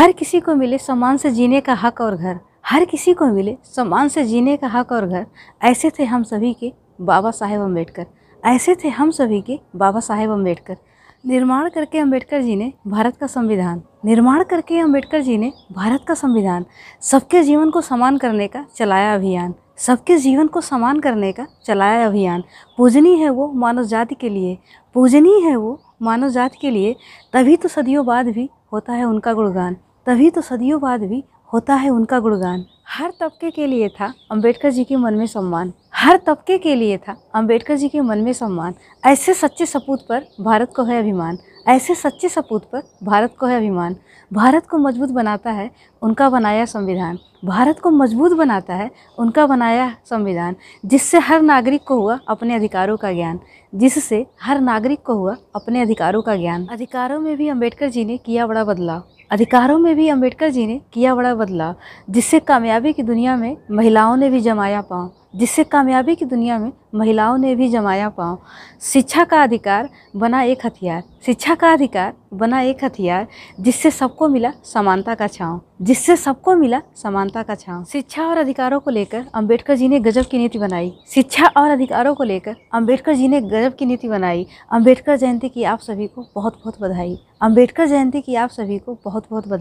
हर किसी को मिले सम्मान से जीने का हक और घर। हर किसी को मिले सम्मान से जीने का हक और घर। ऐसे थे हम सभी के बाबा साहेब अंबेडकर ऐसे थे हम सभी के बाबा साहेब अंबेडकर निर्माण करके अंबेडकर जी ने भारत का संविधान। निर्माण करके अंबेडकर जी ने भारत का संविधान। सबके जीवन को समान करने का चलाया अभियान। सबके जीवन को समान करने का चलाया अभियान। पूजनी है वो मानव जाति के लिए। पूजनी है वो मानव जाति के लिए। तभी तो सदियों बाद भी होता है उनका गुणगान। तभी तो सदियों बाद भी होता है उनका गुणगान। हर तबके के लिए था अंबेडकर जी के मन में सम्मान। हर तबके के लिए था अंबेडकर जी के मन में सम्मान। ऐसे सच्चे सपूत पर भारत को है अभिमान। ऐसे सच्चे सपूत पर भारत को है अभिमान। भारत को मज़बूत बनाता है उनका बनाया संविधान। भारत को मज़बूत बनाता है उनका बनाया संविधान, जिससे हर नागरिक को हुआ अपने अधिकारों का ज्ञान, जिससे हर नागरिक को हुआ अपने अधिकारों का ज्ञान। अधिकारों में भी अंबेडकर जी ने किया बड़ा बदलाव। अधिकारों में भी अंबेडकर जी ने किया बड़ा बदलाव, जिससे कामयाबी की दुनिया में महिलाओं ने भी जमाया पाँव। जिससे कामयाबी की दुनिया में महिलाओं ने भी जमाया पाँव। शिक्षा का अधिकार बना एक हथियार। शिक्षा का अधिकार बना एक हथियार जिससे सबको मिला समानता का छाँव। जिससे सबको मिला समानता का छाँव। शिक्षा और अधिकारों को लेकर अंबेडकर जी ने गजब की नीति बनाई। शिक्षा और अधिकारों को लेकर अंबेडकर जी ने गजब की नीति बनाई। अंबेडकर जयंती की आप सभी को बहुत बहुत बधाई। अंबेडकर जयंती की आप सभी को बहुत बहुत बधाई।